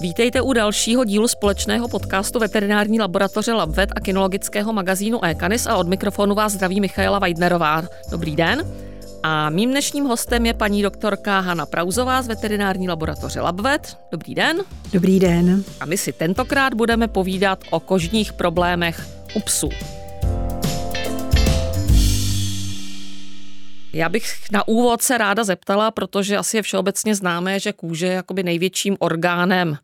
Vítejte u dalšího dílu společného podcastu veterinární laboratoře LabVet a kinologického magazínu Ekanis a od mikrofonu vás zdraví Michaela Weidnerová. Dobrý den. A mým dnešním hostem je paní doktorka Hanna Prauzová z veterinární laboratoře LabVet. Dobrý den. Dobrý den. A my si tentokrát budeme povídat o kožních problémech u psů. Já bych na úvod se ráda zeptala, protože asi je všeobecně známé, že kůže je jakoby největším orgánem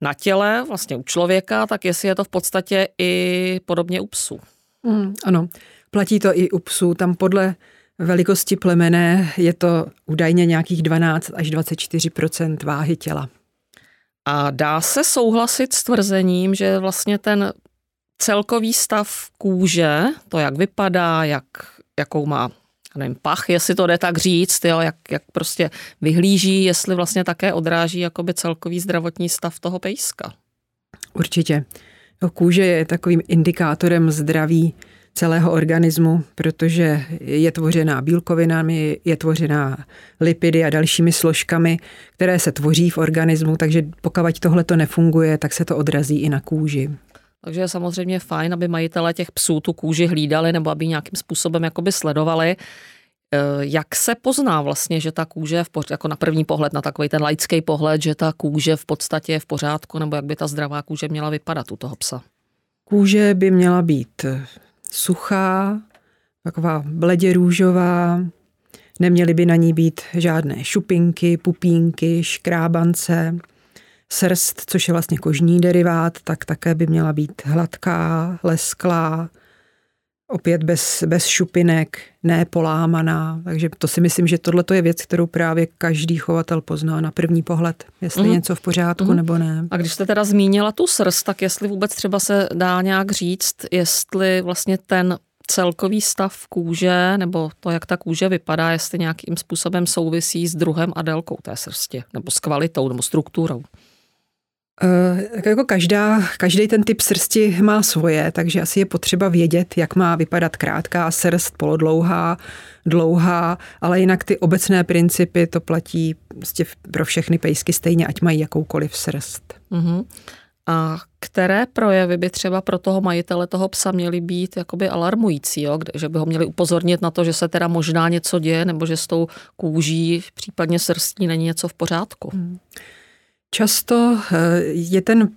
na těle, vlastně u člověka, tak jestli je to v podstatě i podobně u psů. Mm, ano, platí to i u psů. Tam podle velikosti plemene je to údajně nějakých 12 až 24% váhy těla. A dá se souhlasit s tvrzením, že vlastně ten celkový stav kůže, to jak vypadá, jak, jakou má nevím, pach, jestli to jde tak říct, jo, jak, jak prostě vyhlíží, jestli vlastně také odráží jakoby celkový zdravotní stav toho pejska. Určitě. No, kůže je takovým indikátorem zdraví celého organismu, protože je tvořená bílkovinami, je tvořená lipidy a dalšími složkami, které se tvoří v organismu, takže pokud tohle to nefunguje, tak se to odrazí i na kůži. Takže je samozřejmě fajn, aby majitelé těch psů tu kůži hlídali nebo aby nějakým způsobem jakoby sledovali. Eh, jak se pozná vlastně, že ta kůže v pořádku, jako na první pohled, na takový ten laický pohled, že ta kůže v podstatě je v pořádku, nebo jak by ta zdravá kůže měla vypadat u toho psa? Kůže by měla být suchá, taková bledě růžová, neměly by na ní být žádné šupinky, pupínky, škrábance, Srst, což je vlastně kožní derivát, tak také by měla být hladká, lesklá, opět bez, bez šupinek, ne polámaná. Takže to si myslím, že tohle je věc, kterou právě každý chovatel pozná na první pohled, jestli mm. něco v pořádku mm. nebo ne. A když jste teda zmínila tu srst, tak jestli vůbec třeba se dá nějak říct, jestli vlastně ten celkový stav kůže, nebo to, jak ta kůže vypadá, jestli nějakým způsobem souvisí s druhem a délkou té srsti, nebo s kvalitou, nebo strukturou. Tak jako každá, každý ten typ srsti má svoje, takže asi je potřeba vědět, jak má vypadat krátká srst, polodlouhá, dlouhá, ale jinak ty obecné principy to platí prostě pro všechny pejsky stejně, ať mají jakoukoliv srst. Uh-huh. A které projevy by třeba pro toho majitele toho psa měly být jakoby alarmující, jo? že by ho měli upozornit na to, že se teda možná něco děje, nebo že s tou kůží, případně srstí není něco v pořádku? Hmm. Často eh, je ten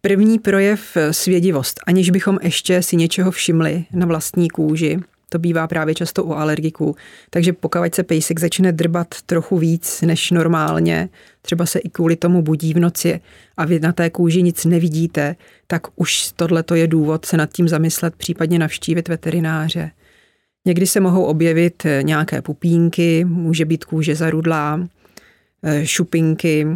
první projev eh, svědivost, aniž bychom ještě si něčeho všimli na vlastní kůži. To bývá právě často u alergiků. Takže pokud se pejsek začne drbat trochu víc než normálně, třeba se i kvůli tomu budí v noci a vy na té kůži nic nevidíte, tak už tohle je důvod se nad tím zamyslet, případně navštívit veterináře. Někdy se mohou objevit eh, nějaké pupínky, může být kůže zarudlá, šupinky,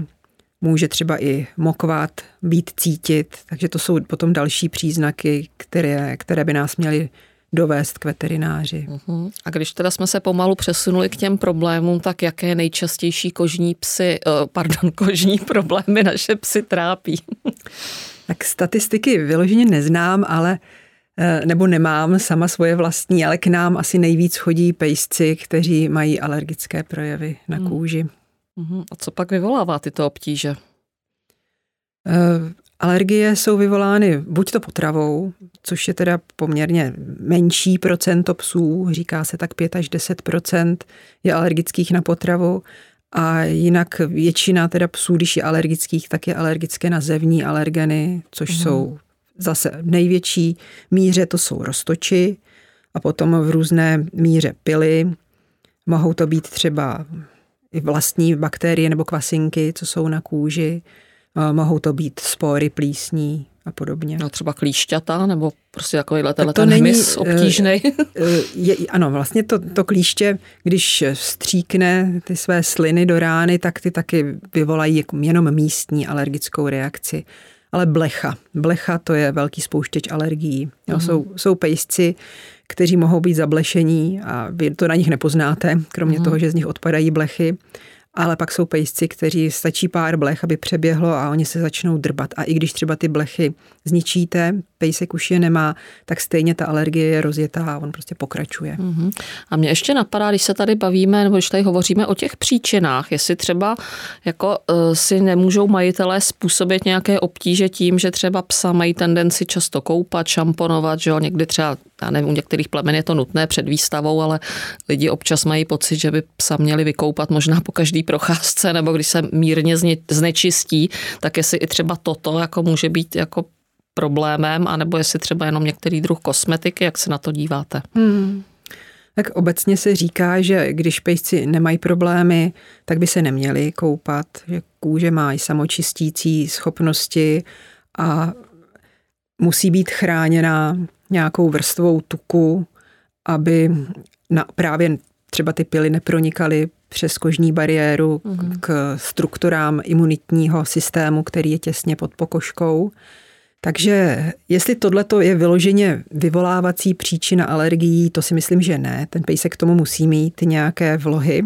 může třeba i mokvat, být cítit, takže to jsou potom další příznaky, které, které by nás měly dovést k veterináři. Uh-huh. A když teda jsme se pomalu přesunuli k těm problémům, tak jaké nejčastější kožní psy, uh, pardon, kožní problémy naše psy trápí? tak statistiky vyloženě neznám, ale eh, nebo nemám sama svoje vlastní, ale k nám asi nejvíc chodí pejsci, kteří mají alergické projevy na hmm. kůži. Mhm. A co pak vyvolává tyto obtíže? Uh, alergie jsou vyvolány buď to potravou, což je teda poměrně menší procento psů, říká se tak 5 až 10 je alergických na potravu, a jinak většina teda psů, když je alergických, tak je alergické na zevní alergeny, což mm. jsou zase v největší míře to jsou roztoči a potom v různé míře pily. Mohou to být třeba i vlastní bakterie nebo kvasinky, co jsou na kůži. Mohou to být spory, plísní a podobně. No třeba klíšťata nebo prostě takovýhle tak to ten není, hmyz eh, obtížný. Eh, je, ano, vlastně to, to klíště, když stříkne ty své sliny do rány, tak ty taky vyvolají jako jenom místní alergickou reakci. Ale blecha, blecha to je velký spouštěč alergií. Jo, mm. jsou, jsou pejsci, kteří mohou být zablešení a vy to na nich nepoznáte, kromě mm. toho, že z nich odpadají blechy. Ale pak jsou pejsci, kteří stačí pár blech, aby přeběhlo a oni se začnou drbat. A i když třeba ty blechy zničíte, pejsek už je nemá, tak stejně ta alergie je rozjetá a on prostě pokračuje. Mm-hmm. A mě ještě napadá, když se tady bavíme, nebo když tady hovoříme o těch příčinách, jestli třeba jako uh, si nemůžou majitelé způsobit nějaké obtíže tím, že třeba psa mají tendenci často koupat, šamponovat, že jo, někdy třeba, já nevím, u některých plemen je to nutné před výstavou, ale lidi občas mají pocit, že by psa měli vykoupat možná po každý procházce, nebo když se mírně znečistí, tak jestli i třeba toto jako může být jako problémem, anebo jestli třeba jenom některý druh kosmetiky, jak se na to díváte? Hmm. Tak obecně se říká, že když pejsci nemají problémy, tak by se neměli koupat, že kůže má i samočistící schopnosti a musí být chráněna nějakou vrstvou tuku, aby na, právě třeba ty pily nepronikaly přes kožní bariéru mm-hmm. k strukturám imunitního systému, který je těsně pod pokožkou. Takže jestli tohle je vyloženě vyvolávací příčina alergií, to si myslím, že ne. Ten pejsek k tomu musí mít nějaké vlohy.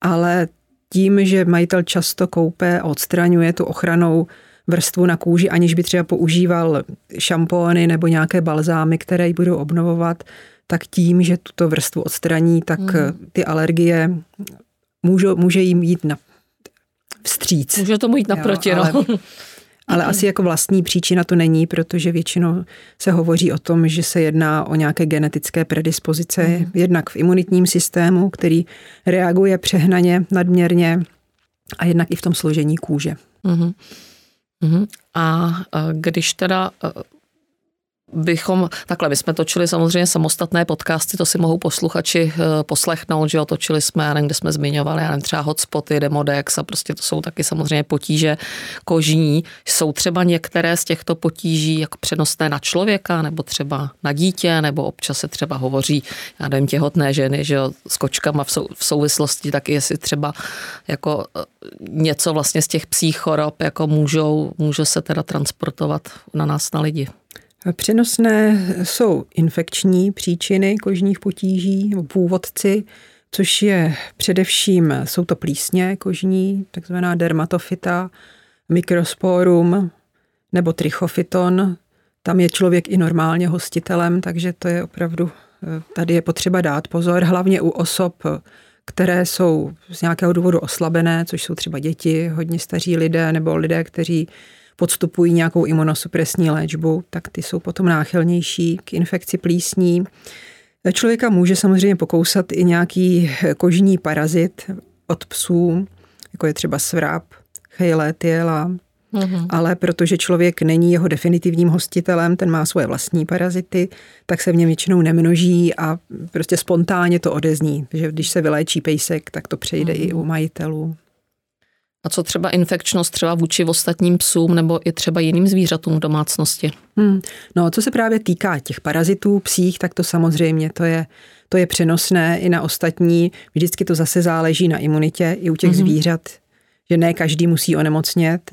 Ale tím, že majitel často koupe a odstraňuje tu ochranou vrstvu na kůži, aniž by třeba používal šampóny nebo nějaké balzámy, které ji budou obnovovat, tak tím, že tuto vrstvu odstraní, tak mm. ty alergie můžou, může jim jít na vstříc. Může tomu jít naproti, jo, ale, Ale asi jako vlastní příčina to není, protože většinou se hovoří o tom, že se jedná o nějaké genetické predispozice, mm. jednak v imunitním systému, který reaguje přehnaně, nadměrně a jednak i v tom složení kůže. Mm. Mm. A když teda bychom, takhle, my jsme točili samozřejmě samostatné podcasty, to si mohou posluchači eh, poslechnout, že jo, točili jsme, já nevím, kde jsme zmiňovali, já nevím, třeba hotspoty, demodex a prostě to jsou taky samozřejmě potíže kožní. Jsou třeba některé z těchto potíží jako přenosné na člověka, nebo třeba na dítě, nebo občas se třeba hovoří, já nevím, těhotné ženy, že jo, s kočkama v, sou, v souvislosti, taky jestli třeba jako eh, něco vlastně z těch psích chorob jako můžou, může se teda transportovat na nás, na lidi. Přenosné jsou infekční příčiny kožních potíží, původci, což je především, jsou to plísně kožní, takzvaná dermatofita, mikrosporum nebo trichofyton. Tam je člověk i normálně hostitelem, takže to je opravdu, tady je potřeba dát pozor, hlavně u osob, které jsou z nějakého důvodu oslabené, což jsou třeba děti, hodně staří lidé nebo lidé, kteří podstupují nějakou imunosupresní léčbu, tak ty jsou potom náchylnější k infekci plísní. Člověka může samozřejmě pokousat i nějaký kožní parazit od psů, jako je třeba svrap, chejlétiela, Mm-hmm. Ale protože člověk není jeho definitivním hostitelem, ten má svoje vlastní parazity, tak se v něm většinou nemnoží a prostě spontánně to odezní. Že když se vyléčí pejsek, tak to přejde mm-hmm. i u majitelů. A co třeba infekčnost třeba vůči ostatním psům nebo i třeba jiným zvířatům v domácnosti? Hmm. No, co se právě týká těch parazitů psích, tak to samozřejmě to je, to je přenosné i na ostatní. Vždycky to zase záleží na imunitě i u těch mm-hmm. zvířat, že ne každý musí onemocnět.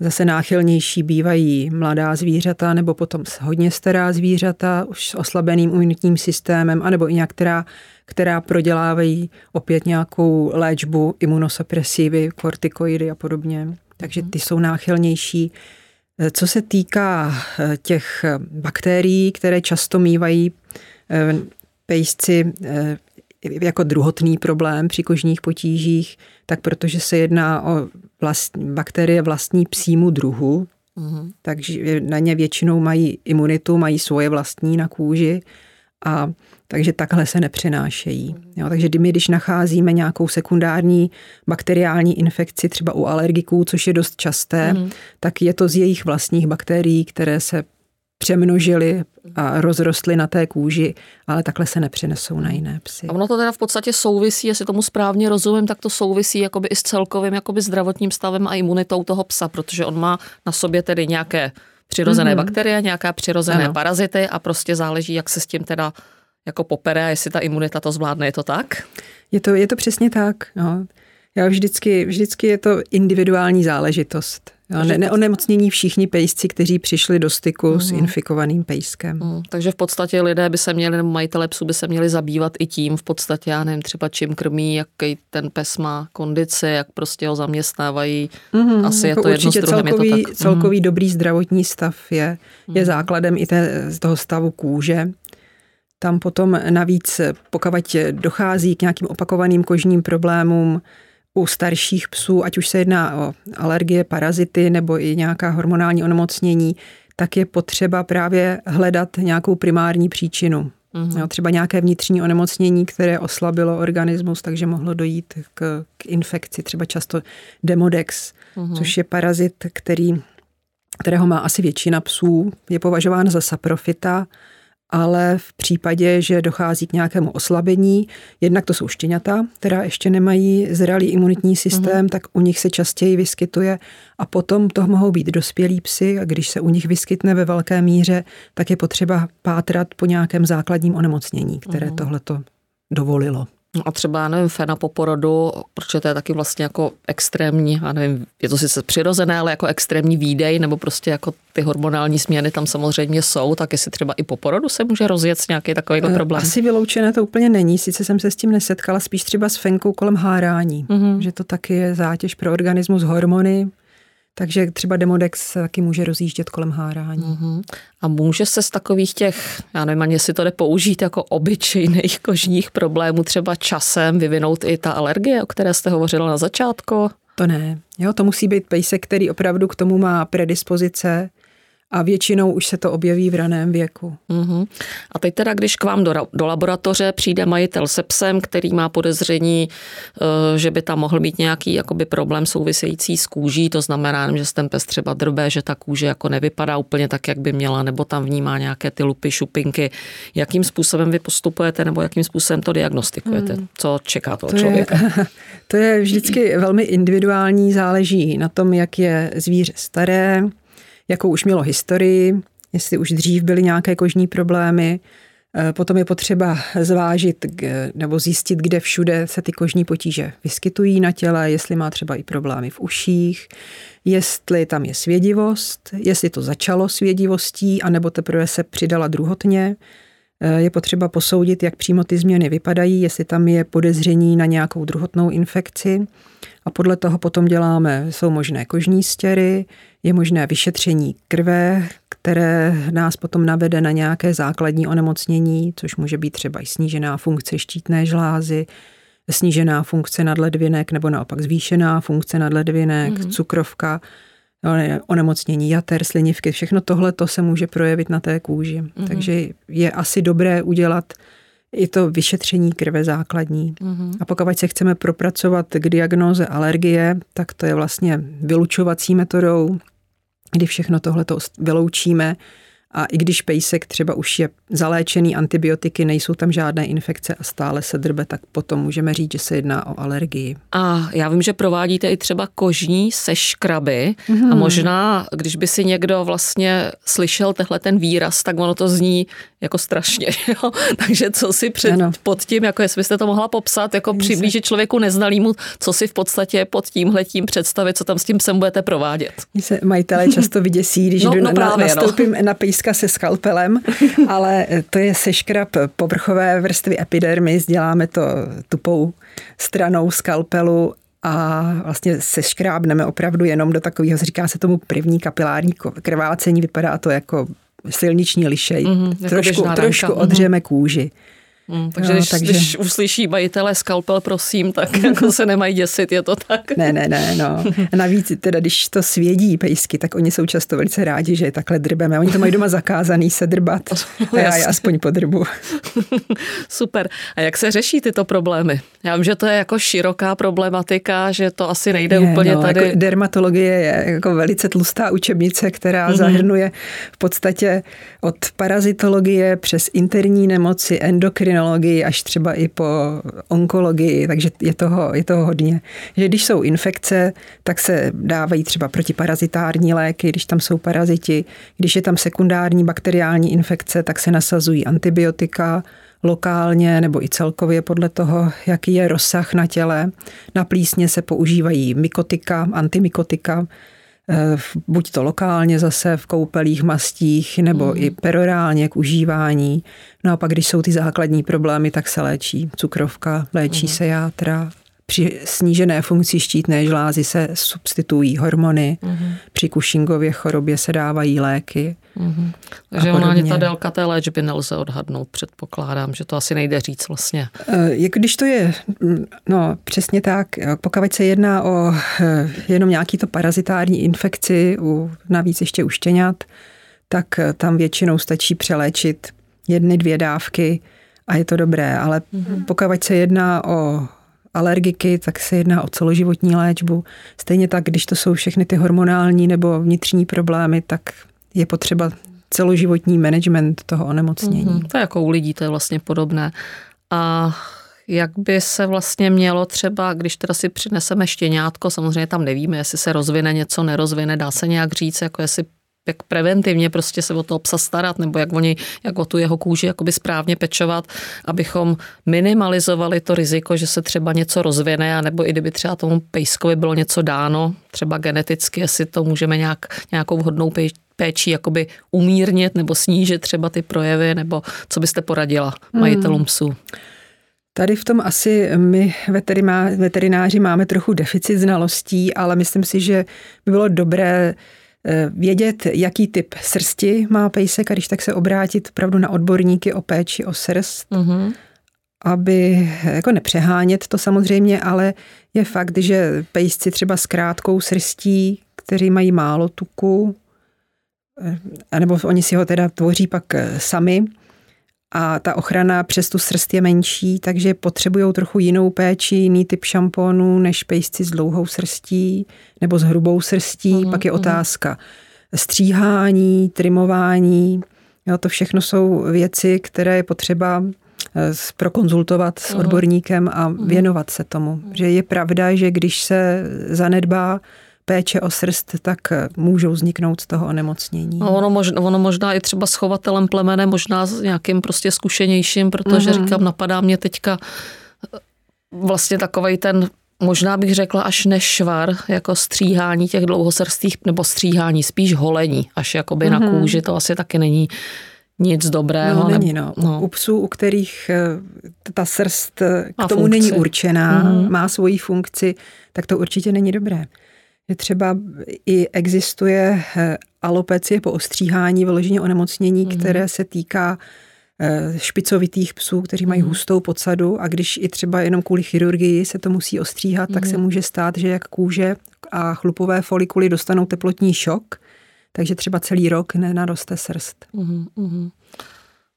Zase náchylnější bývají mladá zvířata nebo potom hodně stará zvířata už s oslabeným imunitním systémem, anebo i některá která prodělávají opět nějakou léčbu, imunosupresivy, kortikoidy a podobně. Takže ty jsou náchylnější. Co se týká eh, těch bakterií, které často mývají eh, pejsci eh, jako druhotný problém při kožních potížích, tak protože se jedná o vlast, bakterie vlastní psímu druhu, mm-hmm. takže na ně většinou mají imunitu, mají svoje vlastní na kůži a takže takhle se nepřenášejí. Jo, takže my, když nacházíme nějakou sekundární bakteriální infekci, třeba u alergiků, což je dost časté, mm. tak je to z jejich vlastních bakterií, které se přemnožily a rozrostly na té kůži, ale takhle se nepřenesou na jiné psy. A ono to teda v podstatě souvisí, jestli tomu správně rozumím, tak to souvisí jakoby i s celkovým jakoby zdravotním stavem a imunitou toho psa, protože on má na sobě tedy nějaké přirozené mm-hmm. bakterie, nějaká přirozené ano. parazity a prostě záleží, jak se s tím teda jako popere a jestli ta imunita to zvládne, je to tak? Je to, je to přesně tak. No. Já vždycky, vždycky je to individuální záležitost. Jo, ne, neonemocnění všichni pejsci, kteří přišli do styku mm. s mhm. infikovaným pejskem. Mm. Takže v podstatě lidé by se měli, nebo majitele psů by se měli zabývat i tím, v podstatě, já nevím, třeba čím krmí, jaký ten pes má kondici, jak prostě ho zaměstnávají. Mm. Asi jako je to jedno s druhým, celkový, je to tak. celkový mm. dobrý zdravotní stav je, je mm. základem i té, z toho stavu kůže. Tam potom navíc, pokud dochází k nějakým opakovaným kožním problémům, u starších psů, ať už se jedná o alergie, parazity nebo i nějaká hormonální onemocnění, tak je potřeba právě hledat nějakou primární příčinu. Mm-hmm. Jo, třeba nějaké vnitřní onemocnění, které oslabilo organismus, takže mohlo dojít k, k infekci, třeba často demodex, mm-hmm. což je parazit, který, kterého má asi většina psů, je považován za saprofita ale v případě, že dochází k nějakému oslabení, jednak to jsou štěňata, která ještě nemají zralý imunitní systém, mm-hmm. tak u nich se častěji vyskytuje a potom to mohou být dospělí psy a když se u nich vyskytne ve velké míře, tak je potřeba pátrat po nějakém základním onemocnění, které mm-hmm. tohleto dovolilo. No a třeba, já nevím, fena po porodu, protože to je taky vlastně jako extrémní, já nevím, je to sice přirozené, ale jako extrémní výdej, nebo prostě jako ty hormonální změny tam samozřejmě jsou, tak jestli třeba i po porodu se může rozjet nějaký takový eh, problém. Asi vyloučené to úplně není, sice jsem se s tím nesetkala, spíš třeba s fenkou kolem hárání, mm-hmm. že to taky je zátěž pro organismus, hormony, takže třeba Demodex se taky může rozjíždět kolem hárání. Uh-huh. A může se z takových těch, já nevím ani jestli to jde použít jako obyčejných kožních problémů třeba časem vyvinout i ta alergie, o které jste hovořila na začátku? To ne. Jo, to musí být pejsek, který opravdu k tomu má predispozice, a většinou už se to objeví v raném věku. Uh-huh. A teď teda, když k vám do, do laboratoře přijde majitel se psem, který má podezření, eh, že by tam mohl mít nějaký jakoby problém související s kůží, to znamená, že se ten pes třeba drbe, že ta kůže jako nevypadá úplně tak, jak by měla, nebo tam vnímá nějaké ty lupy, šupinky. Jakým způsobem vy postupujete, nebo jakým způsobem to diagnostikujete? Hmm. Co čeká toho to člověka? Je, to je vždycky velmi individuální, záleží na tom, jak je zvíře staré, jakou už mělo historii, jestli už dřív byly nějaké kožní problémy. Eh, potom je potřeba zvážit nebo zjistit, kde všude se ty kožní potíže vyskytují na těle, jestli má třeba i problémy v uších, jestli tam je svědivost, jestli to začalo svědivostí, anebo teprve se přidala druhotně. Eh, je potřeba posoudit, jak přímo ty změny vypadají, jestli tam je podezření na nějakou druhotnou infekci. A podle toho potom děláme, jsou možné kožní stěry, je možné vyšetření krve, které nás potom navede na nějaké základní onemocnění, což může být třeba i snížená funkce štítné žlázy, snížená funkce nadledvinek nebo naopak zvýšená funkce nadledvinek, mm-hmm. cukrovka, onemocnění jater, slinivky, všechno tohle to se může projevit na té kůži. Mm-hmm. Takže je asi dobré udělat i to vyšetření krve základní. Mm-hmm. A pokud se chceme propracovat k diagnoze alergie, tak to je vlastně vylučovací metodou, kdy všechno tohle vyloučíme a i když pejsek třeba už je zaléčený antibiotiky, nejsou tam žádné infekce a stále se drbe, tak potom můžeme říct, že se jedná o alergii. A já vím, že provádíte i třeba kožní seškraby mm-hmm. a možná, když by si někdo vlastně slyšel tehle ten výraz, tak ono to zní jako strašně. Jo? Takže co si před, pod tím, jako jestli byste to mohla popsat, jako přiblížit člověku neznalýmu, co si v podstatě pod tímhletím představit, co tam s tím sem budete provádět. Mně se majitelé často vyděsí, když no, jdu no, na, právě, nastoupím no. na pejska se skalpelem, ale to je seškrab povrchové vrstvy epidermis, děláme to tupou stranou skalpelu a vlastně se škrábneme opravdu jenom do takového, říká se tomu první kapilární krvácení, vypadá to jako silniční lišej. Mm-hmm, trošku, trošku mhm. odřeme mm-hmm. kůži. Hmm, takže, no, když, takže když uslyší majitele skalpel, prosím, tak jako se nemají děsit, je to tak? Ne, ne, ne, no. A navíc teda, když to svědí pejsky, tak oni jsou často velice rádi, že je takhle drbeme. Oni to mají doma zakázaný se drbat. A já je aspoň podrbu. Super. A jak se řeší tyto problémy? Já vím, že to je jako široká problematika, že to asi nejde je, úplně no, tady. Jako dermatologie je jako velice tlustá učebnice, která mm-hmm. zahrnuje v podstatě od parazitologie přes interní nemoci, endokrin endokrinologii až třeba i po onkologii, takže je toho, je toho hodně. Že když jsou infekce, tak se dávají třeba protiparazitární léky, když tam jsou paraziti. Když je tam sekundární bakteriální infekce, tak se nasazují antibiotika lokálně nebo i celkově podle toho, jaký je rozsah na těle. Na plísně se používají mykotika, antimykotika, buď to lokálně zase v koupelích, mastích, nebo mm. i perorálně k užívání. No a pak, když jsou ty základní problémy, tak se léčí cukrovka, léčí mm. se játra, při snížené funkci štítné žlázy se substituují hormony, mm-hmm. při Cushingově chorobě se dávají léky. Mm-hmm. Takže ona ani ta délka té léčby nelze odhadnout, předpokládám, že to asi nejde říct vlastně. Jak když to je, no přesně tak, pokud se jedná o eh, jenom nějaký to parazitární infekci, u, navíc ještě u štěňat, tak eh, tam většinou stačí přeléčit jedny, dvě dávky a je to dobré, ale mm-hmm. pokud se jedná o alergiky, tak se jedná o celoživotní léčbu. Stejně tak, když to jsou všechny ty hormonální nebo vnitřní problémy, tak je potřeba celoživotní management toho onemocnění. Mm-hmm. To je jako u lidí, to je vlastně podobné. A jak by se vlastně mělo třeba, když teda si přineseme štěňátko, samozřejmě tam nevíme, jestli se rozvine něco, nerozvine, dá se nějak říct, jako jestli jak preventivně prostě se o toho psa starat, nebo jak oni, jak o tu jeho kůži jakoby správně pečovat, abychom minimalizovali to riziko, že se třeba něco rozvine, nebo i kdyby třeba tomu pejskovi bylo něco dáno, třeba geneticky, jestli to můžeme nějak, nějakou vhodnou jakoby umírnit nebo snížit třeba ty projevy, nebo co byste poradila majitelům psů? Tady v tom asi my veterináři máme trochu deficit znalostí, ale myslím si, že by bylo dobré Eh, vědět, jaký typ srsti má pejsek a když tak se obrátit opravdu na odborníky o péči o srst, mm-hmm. aby jako nepřehánět to samozřejmě, ale je fakt, že pejsci třeba s krátkou srstí, kteří mají málo tuku, eh, nebo oni si ho teda tvoří pak eh, sami, a ta ochrana přes tu srst je menší, takže potřebují trochu jinou péči, jiný typ šampónů než pejsci s dlouhou srstí nebo s hrubou srstí. Mm, Pak je mm. otázka stříhání, trimování. Jo, to všechno jsou věci, které je potřeba eh, prokonzultovat s odborníkem a věnovat se tomu. Že je pravda, že když se zanedbá péče o srst, tak můžou vzniknout z toho onemocnění. A ono, možná, ono možná i třeba schovatelem plemene, možná s nějakým prostě zkušenějším, protože mm-hmm. říkám, napadá mě teďka eh, vlastně takovej ten možná bych řekla až nešvar, jako stříhání těch dlouhosrstých, nebo stříhání, spíš holení, až jakoby mm-hmm. na mhm. kůži, to asi taky není nic dobrého. No, není, no. no. U psů, u kterých eh, ta srst eh, k má tomu funkci. není určená, mm-hmm. má svoji funkci, tak to určitě není dobré třeba i existuje eh, alopecie po ostříhání, vyloženě onemocnění, mm. které se týká eh, špicovitých psů, kteří mají mm. hustou podsadu a když i třeba jenom kvůli chirurgii se to musí ostříhat, mm. tak se mhm. může stát, že jak kůže a chlupové folikuly dostanou teplotní šok, takže třeba celý rok nenaroste srst. Mm. Mm.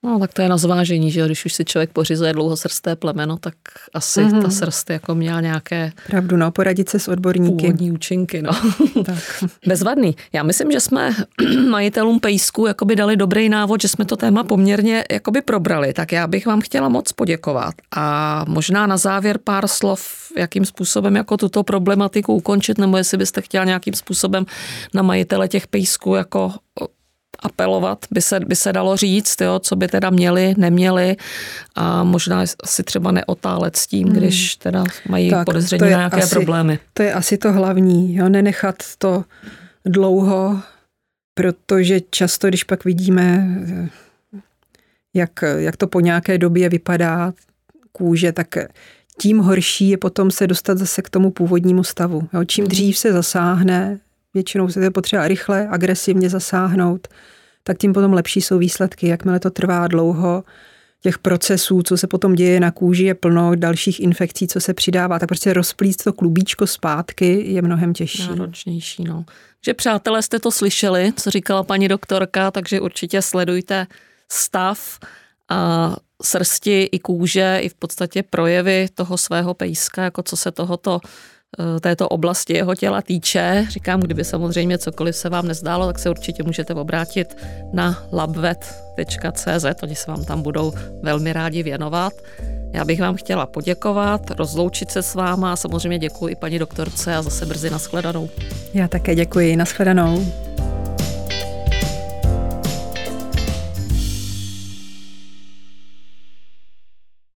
No, tak to je na zvážení, že když už si člověk pořizuje dlouhosrsté plemeno, tak asi mm-hmm. ta srst jako měla nějaké... Pravdu, no, poradit se s odborníky. Původní účinky, no. tak. Bezvadný. Já myslím, že jsme majitelům pejsku jakoby dali dobrý návod, že jsme to téma poměrně jakoby probrali, tak já bych vám chtěla moc poděkovat. A možná na závěr pár slov, jakým způsobem jako tuto problematiku ukončit, nebo jestli byste chtěla nějakým způsobem na majitele těch pejsků jako apelovat, by se, by se dalo říct, jo, co by teda měli, neměli a možná si třeba neotálet s tím, hmm. když teda mají tak, podezření na nějaké asi, problémy. To je asi to hlavní, jo, nenechat to dlouho, protože často, když pak vidíme, jak, jak to po nějaké době vypadá, kůže, tak tím horší je potom se dostat zase k tomu původnímu stavu. Jo, čím hmm. dřív se zasáhne, většinou se to potřeba rychle, agresivně zasáhnout, tak tím potom lepší jsou výsledky. Jakmile to trvá dlouho, těch procesů, co se potom děje na kůži, je plno dalších infekcí, co se přidává, tak prostě rozplíst to klubíčko zpátky je mnohem těžší. Náročnější, no. Že přátelé jste to slyšeli, co říkala paní doktorka, takže určitě sledujte stav a srsti i kůže, i v podstatě projevy toho svého pejska, jako co se tohoto této oblasti jeho těla týče. Říkám, kdyby samozřejmě cokoliv se vám nezdálo, tak se určitě můžete obrátit na labvet.cz, oni se vám tam budou velmi rádi věnovat. Já bych vám chtěla poděkovat, rozloučit se s váma a samozřejmě děkuji i paní doktorce a zase brzy nashledanou. Já také děkuji, nashledanou.